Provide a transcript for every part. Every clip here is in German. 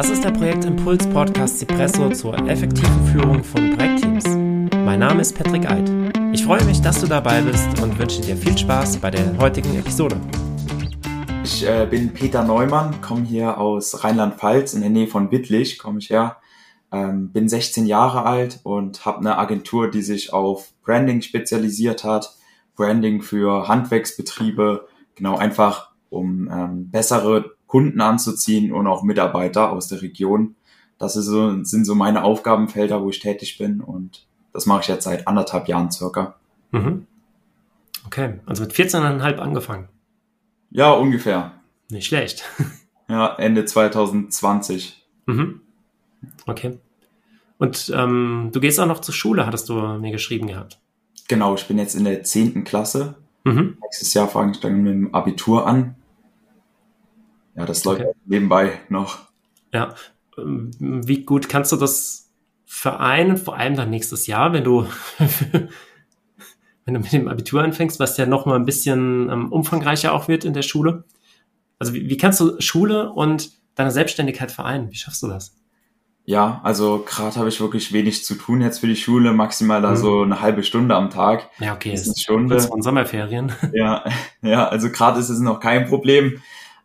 Das ist der Projektimpuls Podcast Cipresso zur effektiven Führung von Projektteams. Mein Name ist Patrick Eid. Ich freue mich, dass du dabei bist und wünsche dir viel Spaß bei der heutigen Episode. Ich äh, bin Peter Neumann, komme hier aus Rheinland-Pfalz in der Nähe von Wittlich, komme ich her. Ähm, bin 16 Jahre alt und habe eine Agentur, die sich auf Branding spezialisiert hat. Branding für Handwerksbetriebe, genau einfach um ähm, bessere Kunden anzuziehen und auch Mitarbeiter aus der Region. Das so, sind so meine Aufgabenfelder, wo ich tätig bin und das mache ich jetzt seit anderthalb Jahren circa. Mhm. Okay, also mit 14,5 angefangen. Ja, ungefähr. Nicht schlecht. Ja, Ende 2020. Mhm. Okay. Und ähm, du gehst auch noch zur Schule, hattest du mir geschrieben gehabt. Genau, ich bin jetzt in der zehnten Klasse. Mhm. Nächstes Jahr fange ich dann mit dem Abitur an. Ja, das läuft Okay. nebenbei noch. Ja. Ähm, Wie gut kannst du das vereinen, vor allem dann nächstes Jahr, wenn du, wenn du mit dem Abitur anfängst, was ja noch mal ein bisschen ähm, umfangreicher auch wird in der Schule? Also wie, wie kannst du Schule und deine Selbstständigkeit vereinen? Wie schaffst du das? Ja, also gerade habe ich wirklich wenig zu tun jetzt für die Schule, maximal da Mhm. so eine halbe Stunde am Tag. Ja, okay, Das es ist ist Stunde. vor Sommerferien. Ja, ja, also gerade ist es noch kein Problem.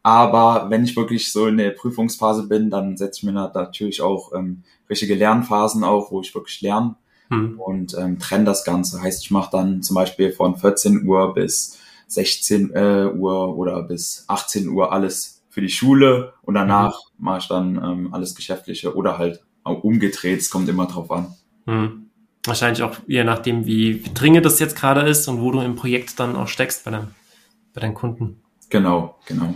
Aber wenn ich wirklich so in der Prüfungsphase bin, dann setze ich mir natürlich auch ähm, richtige Lernphasen auch, wo ich wirklich lerne Hm. und ähm, trenne das Ganze. Heißt, ich mache dann zum Beispiel von 14 Uhr bis 16 äh, Uhr oder bis 18 Uhr alles für die Schule und danach mache ich dann ähm, alles Geschäftliche oder halt auch umgedreht. Es kommt immer drauf an. Hm. Wahrscheinlich auch je nachdem, wie dringend das jetzt gerade ist und wo du im Projekt dann auch steckst bei, deinem, bei deinen Kunden. Genau, genau.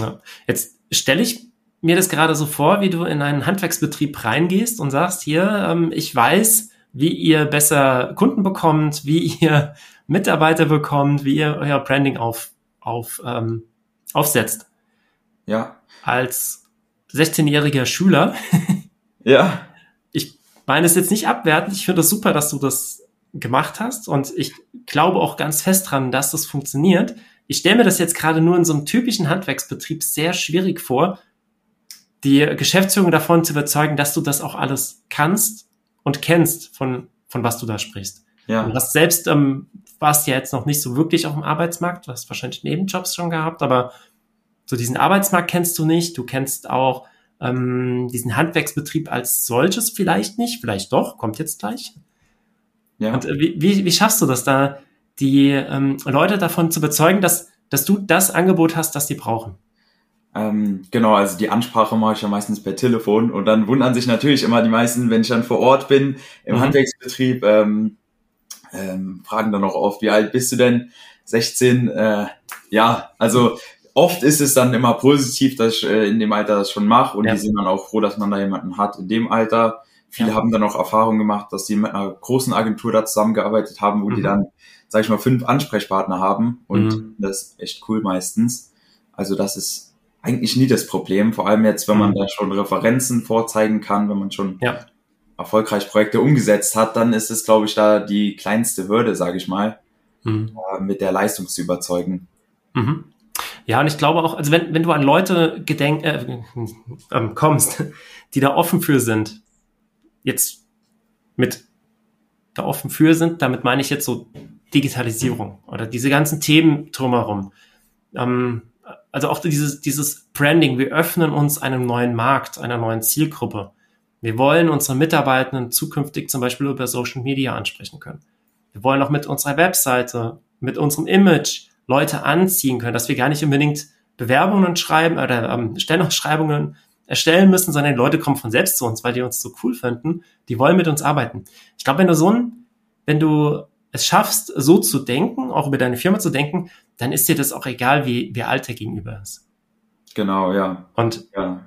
Ja. Jetzt stelle ich mir das gerade so vor, wie du in einen Handwerksbetrieb reingehst und sagst, hier, ähm, ich weiß, wie ihr besser Kunden bekommt, wie ihr Mitarbeiter bekommt, wie ihr euer Branding auf, auf, ähm, aufsetzt. Ja, Als 16-jähriger Schüler, ja, ich meine es jetzt nicht abwertend, ich finde es das super, dass du das gemacht hast und ich glaube auch ganz fest dran, dass das funktioniert. Ich stelle mir das jetzt gerade nur in so einem typischen Handwerksbetrieb sehr schwierig vor, die Geschäftsführung davon zu überzeugen, dass du das auch alles kannst und kennst, von, von was du da sprichst. Du ja, hast selbst, ähm, warst ja jetzt noch nicht so wirklich auf dem Arbeitsmarkt, du hast wahrscheinlich Nebenjobs schon gehabt, aber so diesen Arbeitsmarkt kennst du nicht, du kennst auch ähm, diesen Handwerksbetrieb als solches vielleicht nicht, vielleicht doch, kommt jetzt gleich. ja. Und äh, wie, wie, wie schaffst du das da, die ähm, Leute davon zu überzeugen, dass, dass du das Angebot hast, das die brauchen? Ähm, genau, also die Ansprache mache ich ja meistens per Telefon und dann wundern sich natürlich immer die meisten, wenn ich dann vor Ort bin im Mhm. Handwerksbetrieb, ähm, ähm, fragen dann auch oft, wie alt bist du denn? 16, äh, ja, also oft ist es dann immer positiv, dass ich äh, in dem Alter das schon mache und Ja. die sind dann auch froh, dass man da jemanden hat in dem Alter. Viele Ja. haben dann auch Erfahrung gemacht, dass die mit einer großen Agentur da zusammengearbeitet haben, wo die Mhm. dann, sag ich mal, fünf Ansprechpartner haben und Mhm. das ist echt cool meistens. Also das ist eigentlich nie das Problem, vor allem jetzt, wenn man Mhm. da schon Referenzen vorzeigen kann, wenn man schon Ja. erfolgreich Projekte umgesetzt hat, dann ist es, glaube ich, da die kleinste Hürde, sage ich mal, Mhm. äh, mit der Leistung zu überzeugen. Mhm. Ja, und ich glaube auch, also wenn, wenn du an Leute gedenk, äh, ähm, kommst, die da offen für sind, jetzt mit da offen für sind, damit meine ich jetzt so Digitalisierung oder diese ganzen Themen drumherum. Ähm, also auch dieses, dieses Branding, wir öffnen uns einem neuen Markt, einer neuen Zielgruppe. Wir wollen unsere Mitarbeitenden zukünftig zum Beispiel über Social Media ansprechen können. Wir wollen auch mit unserer Webseite, mit unserem Image Leute anziehen können, dass wir gar nicht unbedingt Bewerbungen schreiben oder ähm, Stellenausschreibungen erstellen müssen, sondern die Leute kommen von selbst zu uns, weil die uns so cool finden. Die wollen mit uns arbeiten. Ich glaube, wenn du so ein, wenn du es schaffst, so zu denken, auch über deine Firma zu denken, dann ist dir das auch egal, wie, wie alt der gegenüber ist. Genau, ja, Und ja,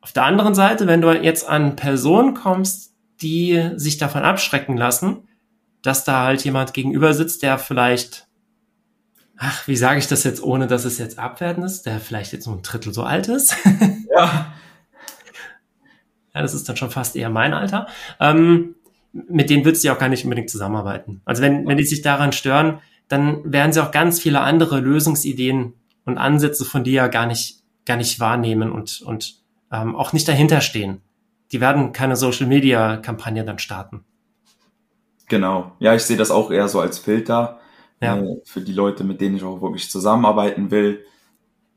auf der anderen Seite, wenn du jetzt an Personen kommst, die sich davon abschrecken lassen, dass da halt jemand gegenüber sitzt, der vielleicht, ach, wie sage ich das jetzt, ohne dass es jetzt abwertend ist, der vielleicht jetzt nur ein Drittel so alt ist. ja, ja, das ist dann schon fast eher mein Alter. Ähm, mit denen würdest du ja auch gar nicht unbedingt zusammenarbeiten. Also wenn, wenn die sich daran stören, dann werden sie auch ganz viele andere Lösungsideen und Ansätze von dir ja gar nicht, gar nicht wahrnehmen und, und ähm, auch nicht dahinter stehen. Die werden keine Social-Media-Kampagne dann starten. Genau. Ja, ich sehe das auch eher so als Filter Ja. äh, für die Leute, mit denen ich auch wirklich zusammenarbeiten will.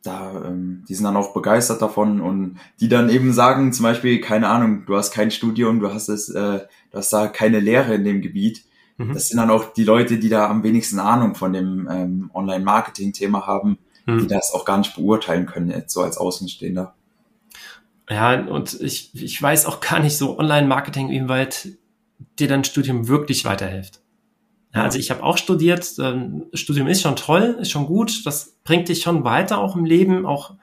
Da, ähm, die sind dann auch begeistert davon und die dann eben sagen, zum Beispiel, keine Ahnung, du hast kein Studium, du hast es, äh, du hast da keine Lehre in dem Gebiet. Mhm. Das sind dann auch die Leute, die da am wenigsten Ahnung von dem ähm, Online-Marketing-Thema haben, die Hm. das auch gar nicht beurteilen können, jetzt so als Außenstehender. Ja, und ich, ich weiß auch gar nicht so Online-Marketing, inwieweit dir dein Studium wirklich weiterhilft. Ja, Ja. also ich habe auch studiert, ähm, Studium ist schon toll, ist schon gut, das bringt dich schon weiter auch im Leben, auch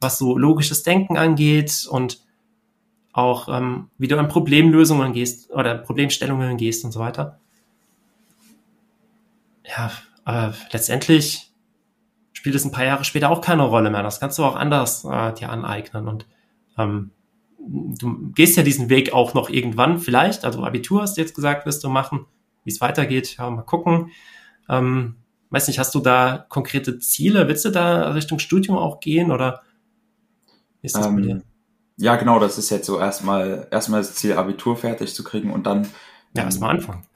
was so logisches Denken angeht und auch ähm, wie du an Problemlösungen gehst oder Problemstellungen gehst und so weiter. Ja, aber letztendlich spielt es ein paar Jahre später auch keine Rolle mehr. Das kannst du auch anders äh, dir aneignen und ähm, du gehst ja diesen Weg auch noch irgendwann vielleicht. Also Abitur hast du jetzt gesagt, wirst du machen. Wie es weitergeht, ja, mal gucken. Ähm, weiß nicht, hast du da konkrete Ziele? Willst du da Richtung Studium auch gehen oder wie ist das bei dir? Ja, genau, das ist jetzt so erstmal, erstmal das Ziel, Abitur fertig zu kriegen und dann Ja, erstmal anfangen.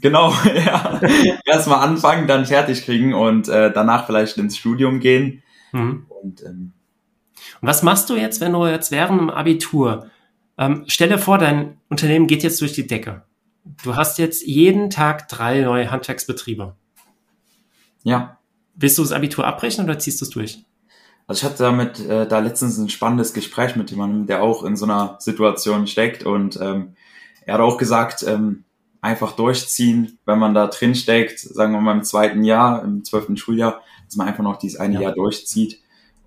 Genau, ja. Erstmal anfangen, dann fertig kriegen und äh, danach vielleicht ins Studium gehen. Mhm. Und ähm, Und was machst du jetzt, wenn du jetzt während dem Abitur, ähm, stell dir vor, dein Unternehmen geht jetzt durch die Decke. Du hast jetzt jeden Tag drei neue Handwerksbetriebe. ja, Willst du das Abitur abbrechen oder ziehst du es durch? Also ich hatte damit äh, da letztens ein spannendes Gespräch mit jemandem, der auch in so einer Situation steckt und ähm, er hat auch gesagt, ähm, einfach durchziehen, wenn man da drin steckt, sagen wir mal im zweiten Jahr, im zwölften Schuljahr, dass man einfach noch dieses eine Ja. Jahr durchzieht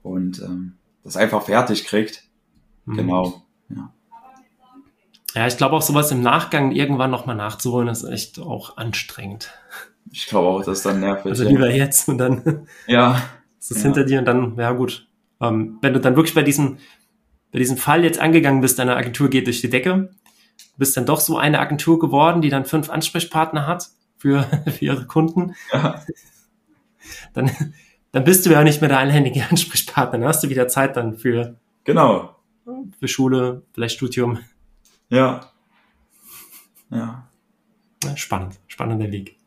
und ähm, das einfach fertig kriegt. Mhm. Genau. Ja, ich glaube auch sowas im Nachgang irgendwann nochmal nachzuholen, ist echt auch anstrengend. Ich glaube auch, das ist dann nervig. Also ja. lieber jetzt und dann ja, ist es Ja. hinter dir und dann, ja gut. Ähm, wenn du dann wirklich bei diesem, bei diesem Fall jetzt angegangen bist, deine Agentur geht durch die Decke, bist dann doch so eine Agentur geworden, die dann fünf Ansprechpartner hat für, für ihre Kunden, ja, dann, dann bist du ja nicht mehr der allhändige Ansprechpartner. Dann hast du wieder Zeit dann für, genau. für Schule, vielleicht Studium. Ja. Ja. Ja, Spannend, spannender Weg.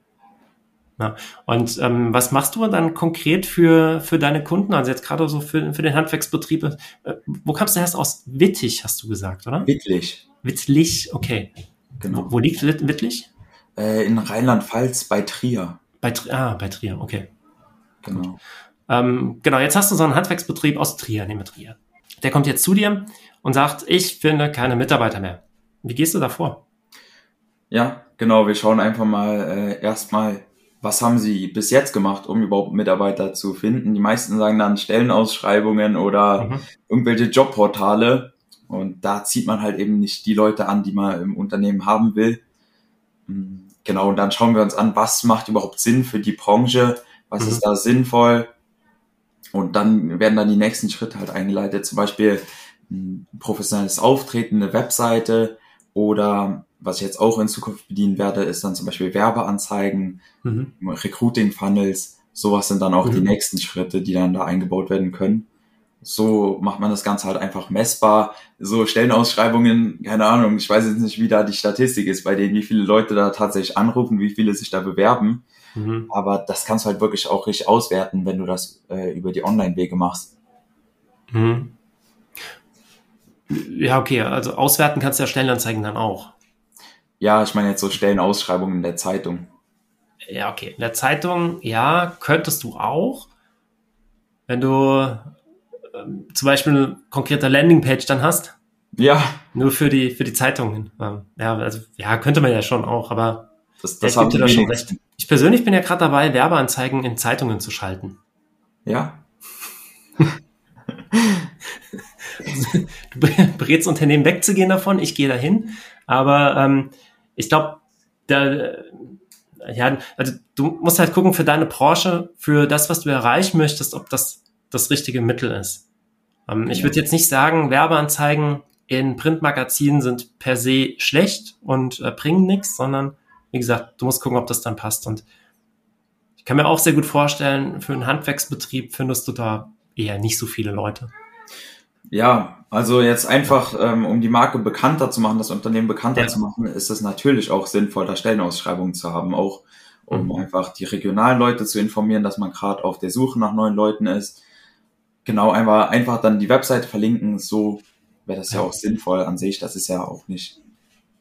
Ja. Und ähm, was machst du dann konkret für, für deine Kunden? Also jetzt gerade so für, für den Handwerksbetrieb. Äh, wo kamst du erst aus? Wittig, hast du gesagt, oder? Wittlich. Wittlich, okay. Genau. Wo, wo liegt Witt- Wittlich? Äh, in Rheinland-Pfalz bei Trier. Bei, ah, bei Trier, okay. Genau. Ähm, genau, jetzt hast du so einen Handwerksbetrieb aus Trier, nehmen wir Trier. Der kommt jetzt zu dir und sagt, ich finde keine Mitarbeiter mehr. Wie gehst du da vor? Ja, genau. Wir schauen einfach mal äh, erstmal, was haben Sie bis jetzt gemacht, um überhaupt Mitarbeiter zu finden. Die meisten sagen dann Stellenausschreibungen oder Mhm. irgendwelche Jobportale. Und da zieht man halt eben nicht die Leute an, die man im Unternehmen haben will. Mm, Genau, und dann schauen wir uns an, was macht überhaupt Sinn für die Branche, was Mhm. ist da sinnvoll. Und dann werden dann die nächsten Schritte halt eingeleitet, zum Beispiel ein professionelles Auftreten, eine Webseite oder was ich jetzt auch in Zukunft bedienen werde, ist dann zum Beispiel Werbeanzeigen, Mhm. Recruiting-Funnels. Sowas sind dann auch Mhm. die nächsten Schritte, die dann da eingebaut werden können. So macht man das Ganze halt einfach messbar. So Stellenausschreibungen, keine Ahnung, ich weiß jetzt nicht, wie da die Statistik ist, bei denen, wie viele Leute da tatsächlich anrufen, wie viele sich da bewerben. Mhm. Aber das kannst du halt wirklich auch richtig auswerten, wenn du das äh, über die Online-Wege machst. Mhm. Ja, okay, also auswerten kannst du ja Stellenanzeigen dann auch. Ja, ich meine jetzt so Stellenausschreibungen in der Zeitung. Ja, okay. In der Zeitung, ja, könntest du auch. Wenn du ähm, zum Beispiel eine konkrete Landingpage dann hast, Ja, nur für die, für die Zeitungen. Ähm, ja, also, ja, könnte man ja schon auch, aber das, das gibt dir da schon recht. Ich persönlich bin ja gerade dabei, Werbeanzeigen in Zeitungen zu schalten. Ja, Du berätst Unternehmen wegzugehen davon, ich gehe dahin, aber ähm, ich glaube, da, ja, also du musst halt gucken für deine Branche, für das, was du erreichen möchtest, ob das das richtige Mittel ist. Ähm, ich Ja. würde jetzt nicht sagen, Werbeanzeigen in Printmagazinen sind per se schlecht und äh, bringen nichts, sondern wie gesagt, du musst gucken, ob das dann passt. Und ich kann mir auch sehr gut vorstellen, für einen Handwerksbetrieb findest du da eher nicht so viele Leute. Ja, Also jetzt einfach, ähm, um die Marke bekannter zu machen, das Unternehmen bekannter Ja. zu machen, ist es natürlich auch sinnvoll, da Stellenausschreibungen zu haben, auch um Mhm. einfach die regionalen Leute zu informieren, dass man gerade auf der Suche nach neuen Leuten ist. Genau, einfach, einfach dann die Webseite verlinken, so wäre das ja. Ja. auch sinnvoll an sich. Das ist ja auch nicht,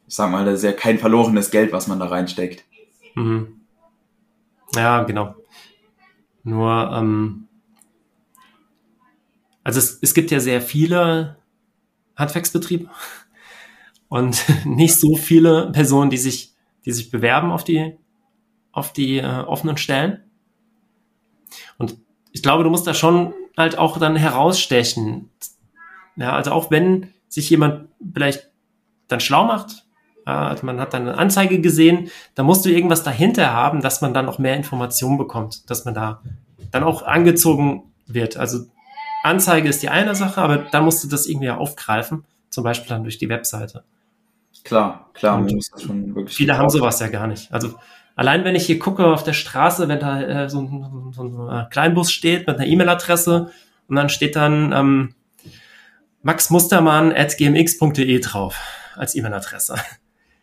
ich sag mal, das ist ja kein verlorenes Geld, was man da reinsteckt. Mhm. Ja, genau. Nur, ähm, also es, es gibt ja sehr viele Handwerksbetriebe und nicht so viele Personen, die sich, die sich bewerben auf die, auf die äh, offenen Stellen. Und ich glaube, du musst da schon halt auch dann herausstechen. Ja, also auch wenn sich jemand vielleicht dann schlau macht, ja, also man hat dann eine Anzeige gesehen, da musst du irgendwas dahinter haben, dass man dann noch mehr Informationen bekommt, dass man da dann auch angezogen wird. Also Anzeige ist die eine Sache, aber dann musst du das irgendwie aufgreifen, zum Beispiel dann durch die Webseite. Klar, klar, Und wirklich. Viele haben sowas ja gar nicht. Also allein wenn ich hier gucke auf der Straße, wenn da äh, so, ein, so ein äh, Kleinbus steht mit einer E-Mail-Adresse und dann steht dann ähm, maxmustermann.gmx.de drauf als E-Mail-Adresse.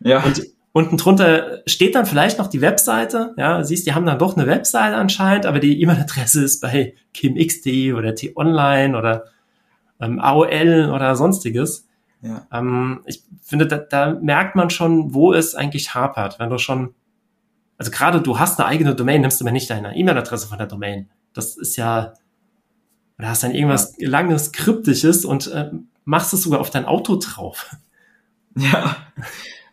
Ja, Und unten drunter steht dann vielleicht noch die Webseite. Ja, siehst, die haben dann doch eine Webseite anscheinend, aber die E-Mail-Adresse ist bei gmx.de oder t-online oder ähm, AOL oder sonstiges. ja, Ähm, ich finde, da, da merkt man schon, wo es eigentlich hapert. Wenn du schon, also gerade du hast eine eigene Domain, nimmst du aber nicht deine E-Mail-Adresse von der Domain. Das ist ja, oder hast dann irgendwas langes, kryptisches und äh, machst es sogar auf dein Auto drauf. ja.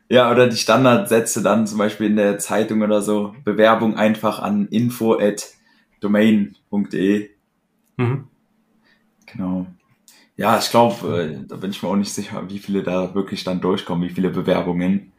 Ja, oder die Standardsätze dann zum Beispiel in der Zeitung oder so. Bewerbung einfach an info@domain.de. Mhm. Genau. Ja, ich glaube, äh, da bin ich mir auch nicht sicher, wie viele da wirklich dann durchkommen, wie viele Bewerbungen.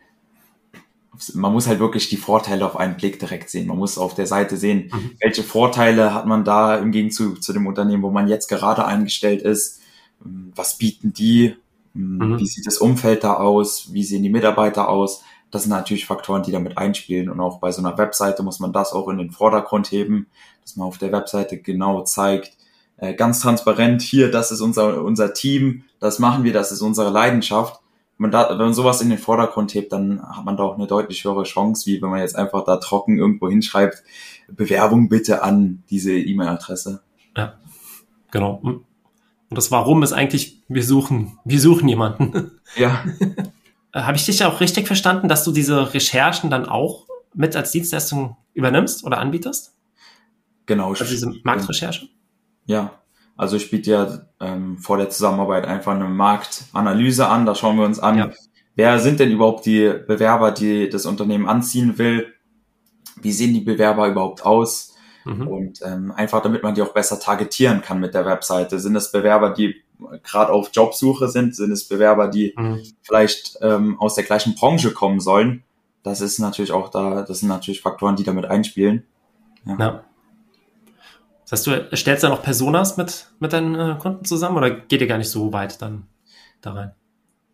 Man muss halt wirklich die Vorteile auf einen Blick direkt sehen. Man muss auf der Seite sehen, Mhm. welche Vorteile hat man da im Gegenzug zu dem Unternehmen, wo man jetzt gerade eingestellt ist. Ähm, Was bieten die? Ähm, Mhm. Wie sieht das Umfeld da aus? Wie sehen die Mitarbeiter aus? Das sind natürlich Faktoren, die damit einspielen. Und auch bei so einer Webseite muss man das auch in den Vordergrund heben, dass man auf der Webseite genau zeigt, äh, ganz transparent, hier, das ist unser, unser Team, das machen wir, das ist unsere Leidenschaft. Wenn man, da, wenn man sowas in den Vordergrund hebt, dann hat man da auch eine deutlich höhere Chance, wie wenn man jetzt einfach da trocken irgendwo hinschreibt, Bewerbung bitte an diese E-Mail-Adresse. Genau. Und das Warum ist eigentlich, wir suchen, wir suchen jemanden. Ja, Äh, Habe ich dich auch richtig verstanden, dass du diese Recherchen dann auch mit als Dienstleistung übernimmst oder anbietest? genau. Also diese Marktrecherche? Ja, also ich biete ja ähm, vor der Zusammenarbeit einfach eine Marktanalyse an. Da schauen wir uns an, Ja. wer sind denn überhaupt die Bewerber, die das Unternehmen anziehen will? Wie sehen die Bewerber überhaupt aus? Mhm. Und ähm, einfach damit man die auch besser targetieren kann mit der Webseite. Sind es Bewerber, die gerade auf Jobsuche sind? Sind es Bewerber, die Mhm. vielleicht ähm, aus der gleichen Branche kommen sollen? Das ist natürlich auch da, das sind natürlich Faktoren, die damit einspielen. Ja. Das heißt, du erstellst dann auch Personas mit, mit deinen äh, Kunden zusammen oder geht ihr gar nicht so weit dann da rein?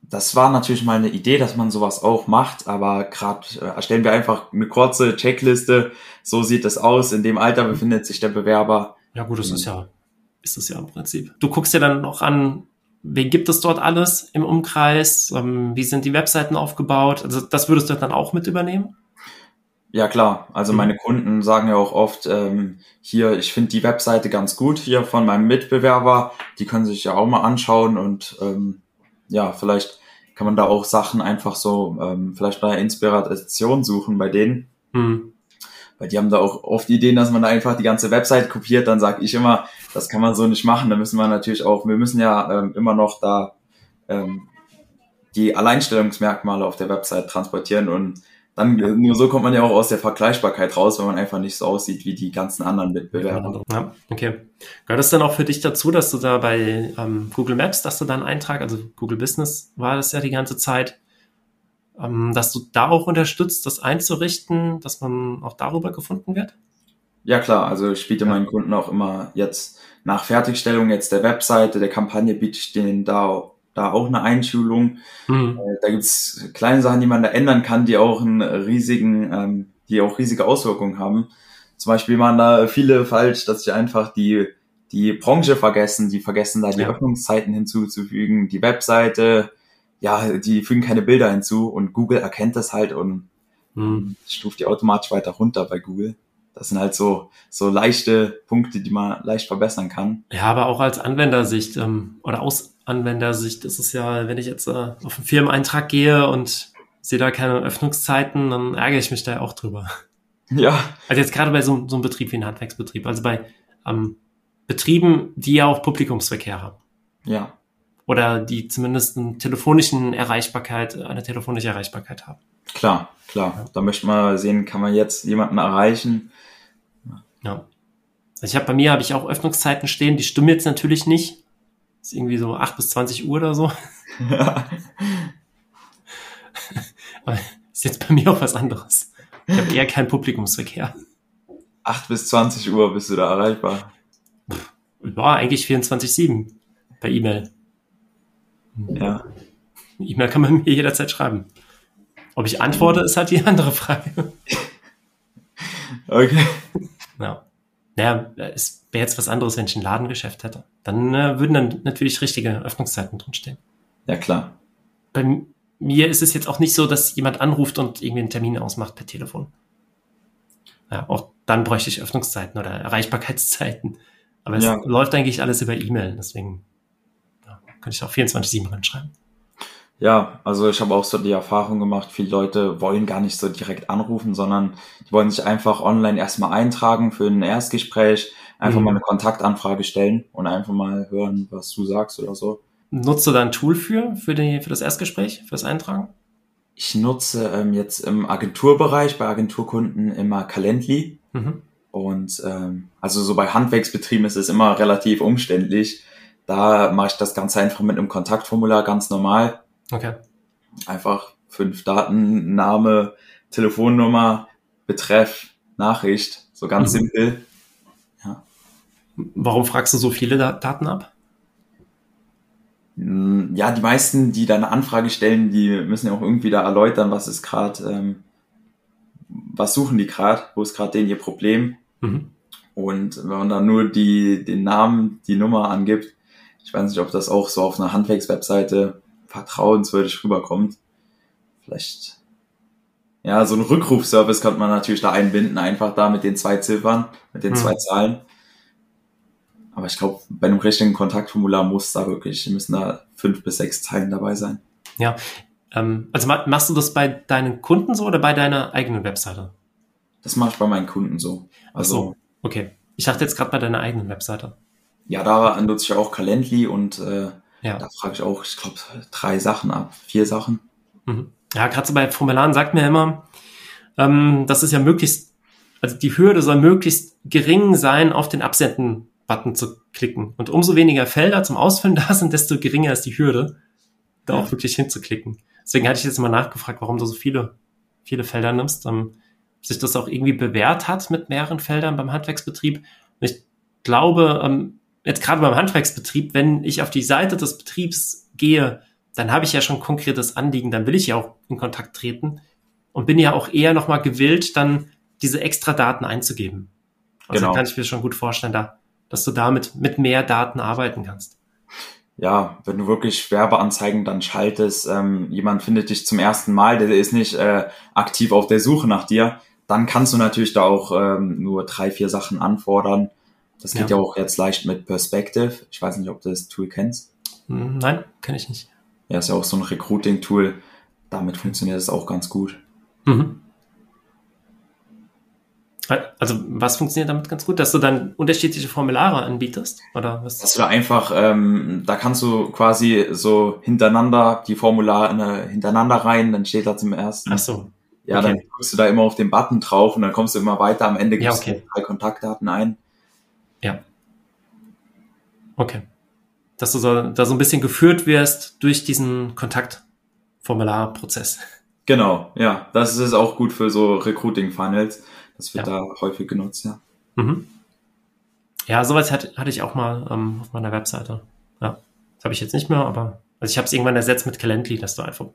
Das war natürlich mal eine Idee, dass man sowas auch macht, aber gerade äh, erstellen wir einfach eine kurze Checkliste. So sieht es aus. In dem Alter befindet sich der Bewerber. Ja, gut, das ist ja, ist das ja im Prinzip. Du guckst dir dann noch an, wen gibt es dort alles im Umkreis, ähm, wie sind die Webseiten aufgebaut? Also das würdest du dann auch mit übernehmen? Ja klar, also Mhm. meine Kunden sagen ja auch oft, ähm, hier, ich finde die Webseite ganz gut hier von meinem Mitbewerber. Die können sich ja auch mal anschauen und ähm, ja, vielleicht kann man da auch Sachen einfach so, ähm, vielleicht bei Inspiration suchen bei denen. Hm. Weil die haben da auch oft Ideen, dass man da einfach die ganze Website kopiert. Dann sage ich immer, das kann man so nicht machen. Da müssen wir natürlich auch, wir müssen ja ähm, immer noch da ähm, die Alleinstellungsmerkmale auf der Website transportieren und dann äh, nur so kommt man ja auch aus der Vergleichbarkeit raus, wenn man einfach nicht so aussieht wie die ganzen anderen Mitbewerber. Ja, okay. Gehört es dann auch für dich dazu, dass du da bei ähm, Google Maps, dass du da einen Eintrag, also Google Business war das ja die ganze Zeit, ähm, dass du da auch unterstützt, das einzurichten, dass man auch darüber gefunden wird? Ja klar, also ich biete Ja. meinen Kunden auch immer jetzt nach Fertigstellung jetzt der Webseite, der Kampagne biete ich denen da, da auch eine Einschulung. Hm. Äh, Da gibt's kleine Sachen, die man da ändern kann, die auch einen riesigen, ähm, die auch riesige Auswirkungen haben. Zum Beispiel machen da viele falsch, dass ich einfach die, die Branche vergessen, die vergessen da die Ja. Öffnungszeiten hinzuzufügen, die Webseite, ja, die fügen keine Bilder hinzu und Google erkennt das halt und Hm. stuft die automatisch weiter runter bei Google. Das sind halt so, so leichte Punkte, die man leicht verbessern kann. Ja, aber auch als Anwendersicht ähm, oder aus Anwendersicht ist es ja, wenn ich jetzt äh, auf einen Firmeneintrag gehe und sehe da keine Öffnungszeiten, dann ärgere ich mich da ja auch drüber. Ja, Also jetzt gerade bei so, so einem Betrieb wie ein Handwerksbetrieb, also bei ähm, Betrieben, die ja auch Publikumsverkehr haben ja, oder die zumindest einen telefonischen Erreichbarkeit, eine telefonische Erreichbarkeit haben. Klar, klar. Da möchte man sehen, kann man jetzt jemanden erreichen. Ja. Also ich habe bei mir habe ich auch Öffnungszeiten stehen, die stimmen jetzt natürlich nicht. Ist irgendwie so 8 bis 20 Uhr oder so. Aber ist jetzt bei mir auch was anderes. Ich habe eher keinen Publikumsverkehr. 8 bis 20 Uhr bist du da erreichbar. Ja, eigentlich 24-7 per E-Mail. Ja, E-Mail kann man mir jederzeit schreiben. Ob ich antworte, ist halt die andere Frage. okay. Ja. Naja, es wäre jetzt was anderes, wenn ich ein Ladengeschäft hätte. Dann äh, würden dann natürlich richtige Öffnungszeiten drinstehen. Ja, klar. Bei mir ist es jetzt auch nicht so, dass jemand anruft und irgendwie einen Termin ausmacht per Telefon. Ja, auch dann bräuchte ich Öffnungszeiten oder Erreichbarkeitszeiten. Aber es Ja. läuft eigentlich alles über E-Mail, deswegen ja, könnte ich auch 24-7 reinschreiben. Ja, also ich habe auch so die Erfahrung gemacht, viele Leute wollen gar nicht so direkt anrufen, sondern die wollen sich einfach online erstmal eintragen für ein Erstgespräch, einfach Mhm. mal eine Kontaktanfrage stellen und einfach mal hören, was du sagst oder so. Nutzt du da ein Tool für, für, die, für das Erstgespräch, für das Eintragen? Ich nutze ähm, jetzt im Agenturbereich bei Agenturkunden immer Calendly Mhm. und ähm, also so bei Handwerksbetrieben ist es immer relativ umständlich. Da mache ich das Ganze einfach mit einem Kontaktformular ganz normal. Okay. Einfach fünf Daten, Name, Telefonnummer, Betreff, Nachricht, so ganz Mhm. simpel. Warum fragst du so viele Da- Daten ab? Mm, Ja, die meisten, die da eine Anfrage stellen, die müssen ja auch irgendwie da erläutern, was ist gerade, ähm, was suchen die gerade, wo ist gerade denen ihr Problem. Mhm. Und wenn man dann nur die, den Namen, die Nummer angibt, ich weiß nicht, ob das auch so auf einer Handwerkswebseite vertrauenswürdig rüberkommt. Vielleicht, ja, so ein Rückrufservice könnte man natürlich da einbinden, einfach da mit den zwei Ziffern, mit den Hm. zwei Zahlen. Aber ich glaube, bei einem richtigen Kontaktformular muss da wirklich, müssen da fünf bis sechs Zeilen dabei sein. Ähm, also ma- machst du das bei deinen Kunden so oder bei deiner eigenen Webseite? Das mache ich bei meinen Kunden so. Ach Also, so, okay. Ich dachte jetzt gerade bei deiner eigenen Webseite. ja, da nutze ich auch Calendly und äh, Ja. da frage ich auch, ich glaube, drei Sachen ab, vier Sachen. Mhm. Ja, gerade so bei Formularen sagt mir immer, ähm, das ist ja möglichst, also die Hürde soll möglichst gering sein, auf den Absenden-Button zu klicken. Und umso weniger Felder zum Ausfüllen da sind, desto geringer ist die Hürde, da Ja. auch wirklich hinzuklicken. Deswegen hatte ich jetzt mal nachgefragt, warum du so viele, viele Felder nimmst, ähm, ob sich das auch irgendwie bewährt hat mit mehreren Feldern beim Handwerksbetrieb. Und ich glaube, ähm, jetzt gerade beim Handwerksbetrieb, wenn ich auf die Seite des Betriebs gehe, dann habe ich ja schon konkretes Anliegen, dann will ich ja auch in Kontakt treten und bin ja auch eher nochmal gewillt, dann diese extra Daten einzugeben. Also Genau. kann ich mir schon gut vorstellen, da, dass du damit mit mehr Daten arbeiten kannst. ja, wenn du wirklich Werbeanzeigen dann schaltest, ähm, jemand findet dich zum ersten Mal, der ist nicht äh, aktiv auf der Suche nach dir, dann kannst du natürlich da auch ähm, nur drei, vier Sachen anfordern. Das geht ja. Ja. auch jetzt leicht mit Perspective. Ich weiß nicht, ob du das Tool kennst. Hm, Nein, kenne ich nicht. Ja, ist ja auch so ein Recruiting-Tool. Damit funktioniert es auch ganz gut. Mhm. Also was funktioniert damit ganz gut, dass du dann unterschiedliche Formulare anbietest oder was? Dass du da einfach, ähm, da kannst du quasi so hintereinander die Formulare hintereinander rein, dann steht da zum ersten. Ach so, Ja, okay. dann drückst du da immer auf den Button drauf und dann kommst du immer weiter. Am Ende Ja, gibst okay. du drei Kontaktdaten ein. Okay. Dass du so, da so ein bisschen geführt wirst durch diesen Kontaktformularprozess. Genau, ja. Das ist auch gut für so Recruiting-Funnels. Das wird Ja. da häufig genutzt, ja. Mhm. Ja, sowas hatte, hatte ich auch mal ähm, auf meiner Webseite. Ja, das habe ich jetzt nicht mehr, aber also ich habe es irgendwann ersetzt mit Calendly, dass du einfach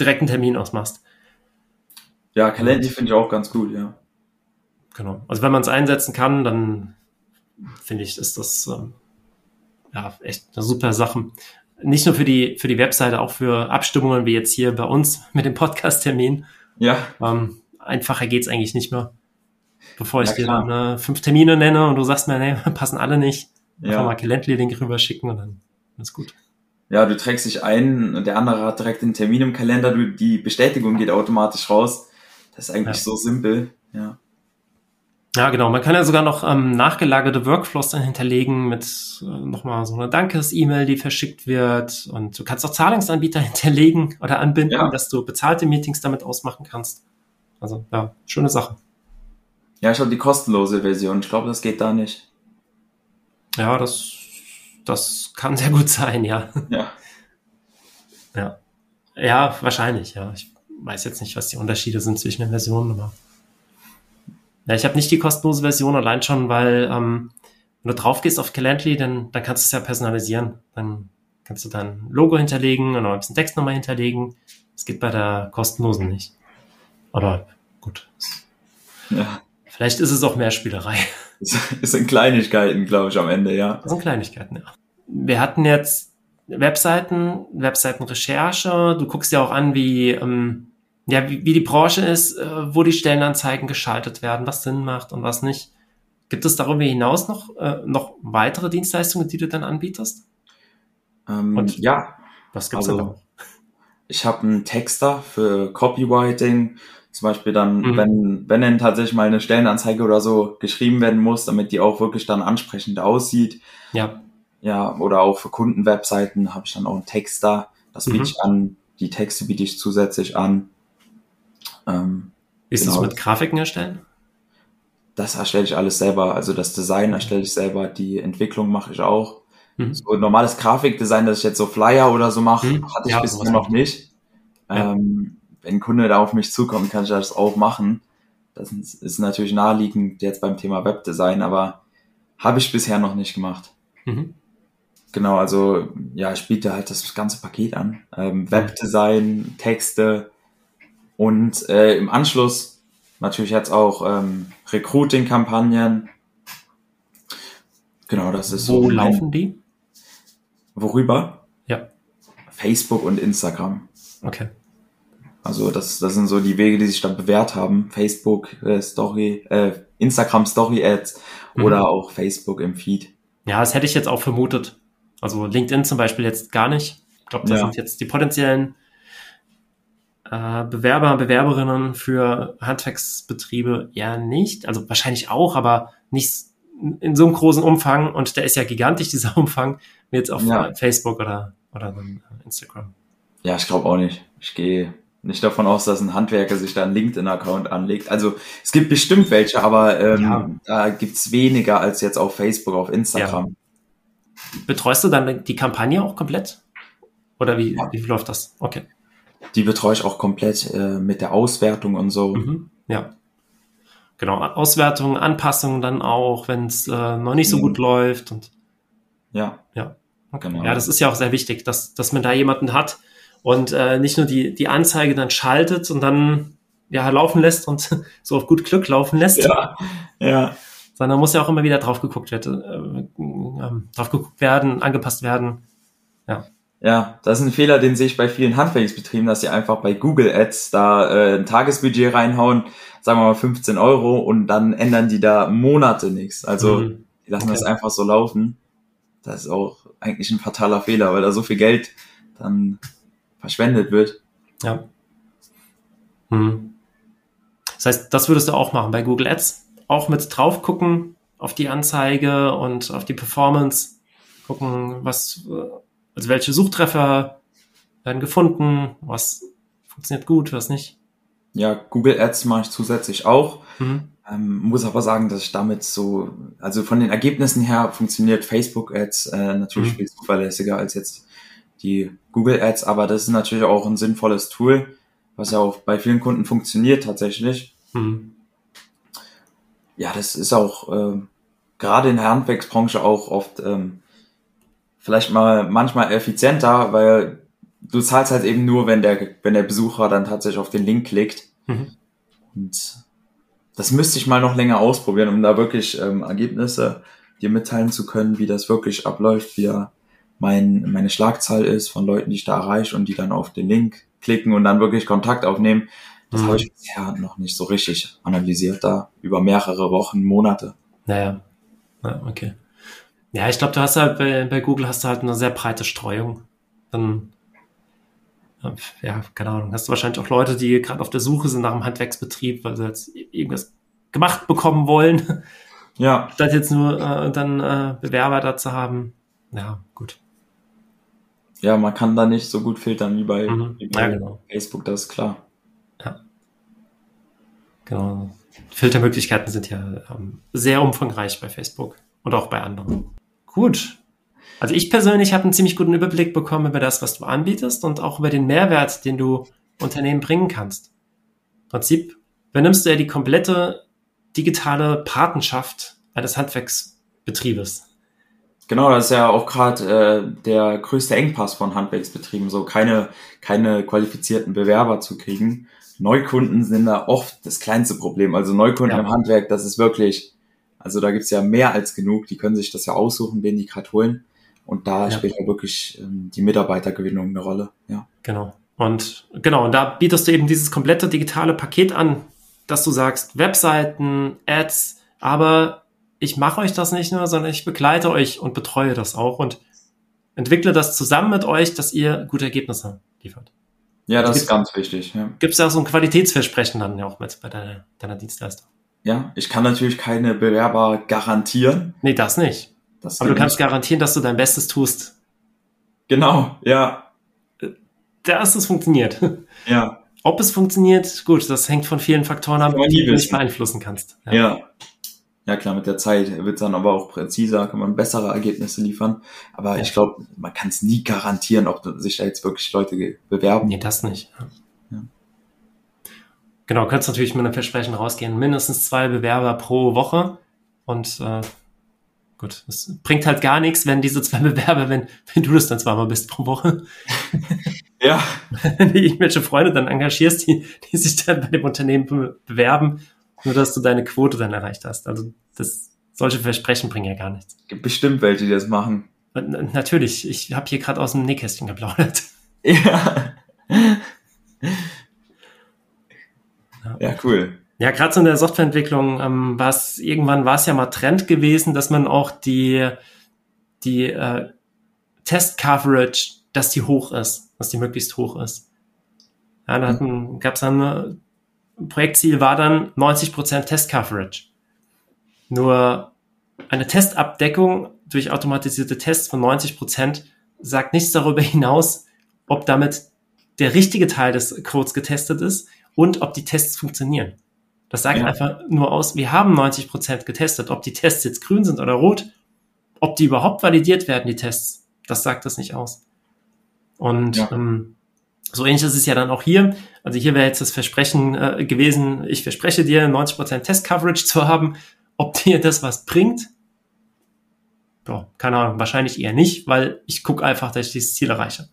direkt einen Termin ausmachst. Ja, Calendly finde ich auch ganz gut, ja. Genau. Also wenn man es einsetzen kann, dann finde ich, ist das ähm, ja echt eine super Sache. Nicht nur für die, für die Webseite, auch für Abstimmungen wie jetzt hier bei uns mit dem Podcast-Termin. Ja. Ähm, einfacher geht's eigentlich nicht mehr. Bevor ich Ja, dir klar. dann äh, fünf Termine nenne und du sagst mir, nee, passen alle nicht. Einfach Ja. mal Calendly-Link rüberschicken und dann ist gut. Ja, du trägst dich ein und der andere hat direkt den Termin im Kalender, du, die Bestätigung geht automatisch raus. Das ist eigentlich Ja. so simpel. Ja. Ja, genau. Man kann ja sogar noch ähm, nachgelagerte Workflows dann hinterlegen mit äh, nochmal so einer Dankes-E-Mail, die verschickt wird. Und du kannst auch Zahlungsanbieter hinterlegen oder anbinden, Ja. dass du bezahlte Meetings damit ausmachen kannst. Also, ja, schöne Sache. Ja, ich habe die kostenlose Version. Ich glaube, das geht da nicht. Ja, das, das kann sehr gut sein, ja. Ja. Ja. Ja, wahrscheinlich, ja. Ich weiß jetzt nicht, was die Unterschiede sind zwischen den Versionen, aber. Ja, ich habe nicht die kostenlose Version allein schon, weil ähm, wenn du drauf gehst auf Calendly, dann, dann kannst du es ja personalisieren. Dann kannst du dein Logo hinterlegen und noch ein bisschen Text nochmal hinterlegen. Das geht bei der kostenlosen nicht. Aber gut. Ja. Vielleicht ist es auch mehr Spielerei. Es es sind Kleinigkeiten, glaube ich, am Ende, ja. Das sind Kleinigkeiten, ja. Wir hatten jetzt Webseiten, Webseitenrecherche. Du guckst ja auch an, wie, ähm, ja, wie, wie die Branche ist, äh, wo die Stellenanzeigen geschaltet werden, was Sinn macht und was nicht. Gibt es darüber hinaus noch, äh, noch weitere Dienstleistungen, die du dann anbietest? Ähm, Und- ja, Was gibt's Also, noch? ich habe einen Texter für Copywriting. Zum Beispiel dann, Mhm. wenn, wenn dann tatsächlich mal eine Stellenanzeige oder so geschrieben werden muss, damit die auch wirklich dann ansprechend aussieht. Ja, Ja, oder auch für Kundenwebseiten habe ich dann auch einen Texter. Das biete Mhm. ich an. Die Texte biete ich zusätzlich an. Ähm, ist Genau. es mit Grafiken erstellen? das erstelle ich alles selber. Also das Design erstelle ich selber, die Entwicklung mache ich auch. Mhm. So normales Grafikdesign, dass ich jetzt so Flyer oder so mache, Mhm. hatte ich Ja, bisher noch nicht. Ja. Ähm, wenn ein Kunde da auf mich zukommt, kann ich das auch machen. Das ist ist natürlich naheliegend jetzt beim Thema Webdesign, aber habe ich bisher noch nicht gemacht. Mhm. Genau, also ja, ich biete halt das ganze Paket an. Ähm, Webdesign, Texte und äh, im Anschluss natürlich jetzt auch ähm, Recruiting-Kampagnen. Genau, das ist Wo so. mein- laufen die? Worüber? Ja, Facebook und Instagram. okay. Also das, das sind so die Wege, die sich dann bewährt haben. Facebook äh, Story, äh, Instagram Story Ads Mhm. oder auch Facebook im Feed. Ja, das hätte ich jetzt auch vermutet. Also LinkedIn zum Beispiel jetzt gar nicht. Ich glaube, da Ja. sind jetzt die potenziellen äh, Bewerber, Bewerberinnen für Handwerksbetriebe eher nicht. Also wahrscheinlich auch, aber nicht in so einem großen Umfang. Und der ist ja gigantisch, dieser Umfang, wie jetzt auf Ja. Facebook oder, oder äh, Instagram. Ja, ich glaube auch nicht. Ich gehe nicht davon aus, dass ein Handwerker sich da einen LinkedIn-Account anlegt. Also es gibt bestimmt welche, aber ähm, Ja. da gibt's weniger als jetzt auf Facebook, auf Instagram. Betreust du dann die Kampagne auch komplett? Oder wie, Ja. wie läuft das? Okay. Die betreue ich auch komplett äh, mit der Auswertung und so. Mhm. Ja. Genau, Auswertungen, Anpassungen dann auch, wenn es äh, noch nicht so Mhm. gut läuft und Ja, ja. Okay. Genau. Ja, das ist ja auch sehr wichtig, dass, dass man da jemanden hat und äh, nicht nur die, die Anzeige dann schaltet und dann ja laufen lässt und so auf gut Glück laufen lässt, ja, ja. sondern muss ja auch immer wieder drauf geguckt werden, äh, ähm, drauf geguckt werden, angepasst werden. Ja, das ist ein Fehler, den sehe ich bei vielen Handwerksbetrieben, dass sie einfach bei Google Ads da äh, ein Tagesbudget reinhauen, sagen wir mal 15 Euro und dann ändern die da Monate nichts. Also Mhm. die lassen Okay. das einfach so laufen. Das ist auch eigentlich ein fataler Fehler, weil da so viel Geld dann verschwendet wird. Ja. Hm. Das heißt, das würdest du auch machen bei Google Ads. Auch mit drauf gucken auf die Anzeige und auf die Performance. Gucken, was, also welche Suchtreffer werden gefunden, was funktioniert gut, was nicht. Ja, Google Ads mache ich zusätzlich auch. Mhm. Ähm, muss aber sagen, dass ich damit so, also von den Ergebnissen her funktioniert Facebook Ads äh, natürlich Mhm. viel zuverlässiger als jetzt die Google Ads, aber das ist natürlich auch ein sinnvolles Tool, was ja auch bei vielen Kunden funktioniert tatsächlich. Mhm. Ja, das ist auch ähm, gerade in der Handwerksbranche auch oft ähm, vielleicht mal manchmal effizienter, weil du zahlst halt eben nur, wenn der, wenn der Besucher dann tatsächlich auf den Link klickt. Mhm. Und das müsste ich mal noch länger ausprobieren, um da wirklich ähm, Ergebnisse dir mitteilen zu können, wie das wirklich abläuft, wie mein, meine Schlagzahl ist von Leuten, die ich da erreiche und die dann auf den Link klicken und dann wirklich Kontakt aufnehmen. Das mhm. habe ich bisher noch nicht so richtig analysiert da über mehrere Wochen, Monate. Naja, ja, okay. Ja, ich glaube, du hast halt bei, bei Google hast du halt eine sehr breite Streuung. Dann, ja, keine Ahnung, hast du wahrscheinlich auch Leute, die gerade auf der Suche sind nach einem Handwerksbetrieb, weil sie jetzt irgendwas gemacht bekommen wollen. Ja. Statt jetzt nur äh, dann äh, Bewerber dazu haben. Ja, gut. Ja, man kann da nicht so gut filtern wie bei, mhm. wie bei ja, genau. Facebook, das ist klar. Ja. Genau. Filtermöglichkeiten sind ja ähm, sehr umfangreich bei Facebook und auch bei anderen. Gut. Also ich persönlich habe einen ziemlich guten Überblick bekommen über das, was du anbietest und auch über den Mehrwert, den du Unternehmen bringen kannst. Im Prinzip übernimmst du ja die komplette digitale Patenschaft eines Handwerksbetriebes. Genau, das ist ja auch gerade äh, der größte Engpass von Handwerksbetrieben, so keine, keine qualifizierten Bewerber zu kriegen. Neukunden sind da oft das kleinste Problem. Also Neukunden ja. im Handwerk, das ist wirklich, also da gibt's ja mehr als genug, die können sich das ja aussuchen, wen die gerade holen. Und da ja. spielt ja wirklich ähm, die Mitarbeitergewinnung eine Rolle. Ja. Genau. Und genau, und da bietest du eben dieses komplette digitale Paket an, dass du sagst, Webseiten, Ads, aber ich mache euch das nicht nur, sondern ich begleite euch und betreue das auch und entwickle das zusammen mit euch, dass ihr gute Ergebnisse liefert. Ja, das ist ganz wichtig. Ja. Gibt es ja auch so ein Qualitätsversprechen dann ja auch mit bei deiner, deiner Dienstleistung? Ja, ich kann natürlich keine Bewerber garantieren. Nee, das nicht. Das Aber du kannst nicht. garantieren, dass du dein Bestes tust. Genau, ja. Dass es funktioniert. Ja. Ob es funktioniert, gut, das hängt von vielen Faktoren ab, die du nicht beeinflussen kannst. Ja. ja. ja. klar, mit der Zeit wird es dann aber auch präziser, kann man bessere Ergebnisse liefern. Aber ja. ich glaube, man kann es nie garantieren, ob sich da jetzt wirklich Leute bewerben. Nee, das nicht. Genau, könntest natürlich mit einem Versprechen rausgehen, mindestens zwei Bewerber pro Woche. Und äh, gut, es bringt halt gar nichts, wenn diese zwei Bewerber, wenn, wenn du das dann zweimal bist pro Woche. Ja. Wenn du irgendwelche Freunde dann engagierst, die, die sich dann bei dem Unternehmen be bewerben, nur dass du deine Quote dann erreicht hast. Also das, solche Versprechen bringen ja gar nichts. Gibt bestimmt welche, die das machen. Natürlich, ich habe hier gerade aus dem Nähkästchen geplaudert. Ja. Ja, cool. Ja, gerade so in der Softwareentwicklung ähm, war es irgendwann war es ja mal Trend gewesen, dass man auch die die äh, Test Coverage, dass die hoch ist dass die möglichst hoch ist. Ja, da mhm. gab es dann ein Projektziel war dann 90% Test Coverage. Nur eine Testabdeckung durch automatisierte Tests von 90% sagt nichts darüber hinaus, ob damit der richtige Teil des Codes getestet ist und ob die Tests funktionieren. Das sagt ja. einfach nur aus, wir haben 90% getestet. Ob die Tests jetzt grün sind oder rot, ob die überhaupt validiert werden, die Tests, das sagt das nicht aus. Und ja. ähm, so ähnlich ist es ja dann auch hier. Also hier wäre jetzt das Versprechen äh, gewesen, ich verspreche dir 90% Test-Coverage zu haben. Ob dir das was bringt? Boah, keine Ahnung, wahrscheinlich eher nicht, weil ich gucke einfach, dass ich dieses Ziel erreiche.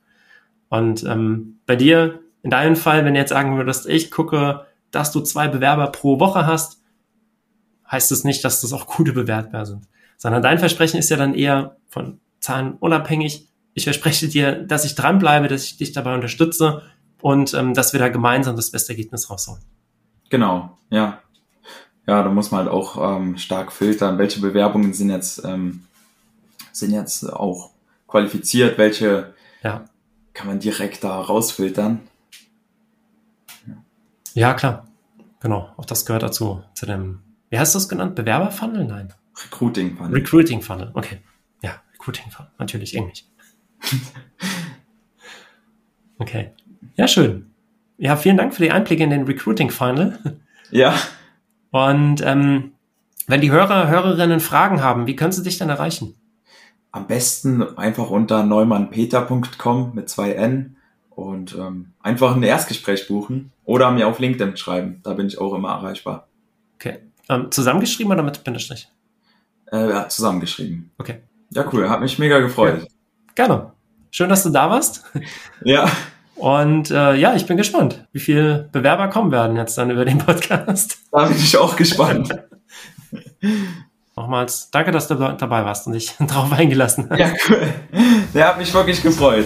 Und ähm, bei dir, in deinem Fall, wenn du jetzt sagen würdest, ich gucke, dass du zwei Bewerber pro Woche hast, heißt es das nicht, dass das auch gute Bewerber sind. Sondern dein Versprechen ist ja dann eher von Zahlen unabhängig, ich verspreche dir, dass ich dranbleibe, dass ich dich dabei unterstütze und ähm, dass wir da gemeinsam das beste Ergebnis rausholen. Genau, ja. Ja, da muss man halt auch ähm, stark filtern, welche Bewerbungen sind jetzt, ähm, sind jetzt auch qualifiziert, welche ja. kann man direkt da rausfiltern. Ja. klar. Genau, auch das gehört dazu, zu dem, wie heißt das genannt? Bewerberfunnel? Nein. Recruiting Funnel. Recruiting Funnel, okay. Ja, Recruiting Funnel, natürlich Englisch. okay. Ja, schön. Ja, vielen Dank für die Einblicke in den Recruiting Funnel. Ja. Und ähm, wenn die Hörer, Hörerinnen Fragen haben, wie können sie dich dann erreichen? Am besten einfach unter neumannpeter.com mit zwei N und ähm, einfach ein Erstgespräch buchen oder mir auf LinkedIn schreiben. Da bin ich auch immer erreichbar. Okay. Ähm, zusammengeschrieben oder mit Bindestrich? Äh, ja, zusammengeschrieben. Okay. Ja, cool. Hat mich mega gefreut. Ja. Gerne. Schön, dass du da warst. Ja. Und äh, ja, ich bin gespannt, wie viele Bewerber kommen werden jetzt dann über den Podcast. Da bin ich auch gespannt. nochmals danke, dass du dabei warst und dich darauf eingelassen hast. Ja, cool. Der hat mich wirklich gefreut.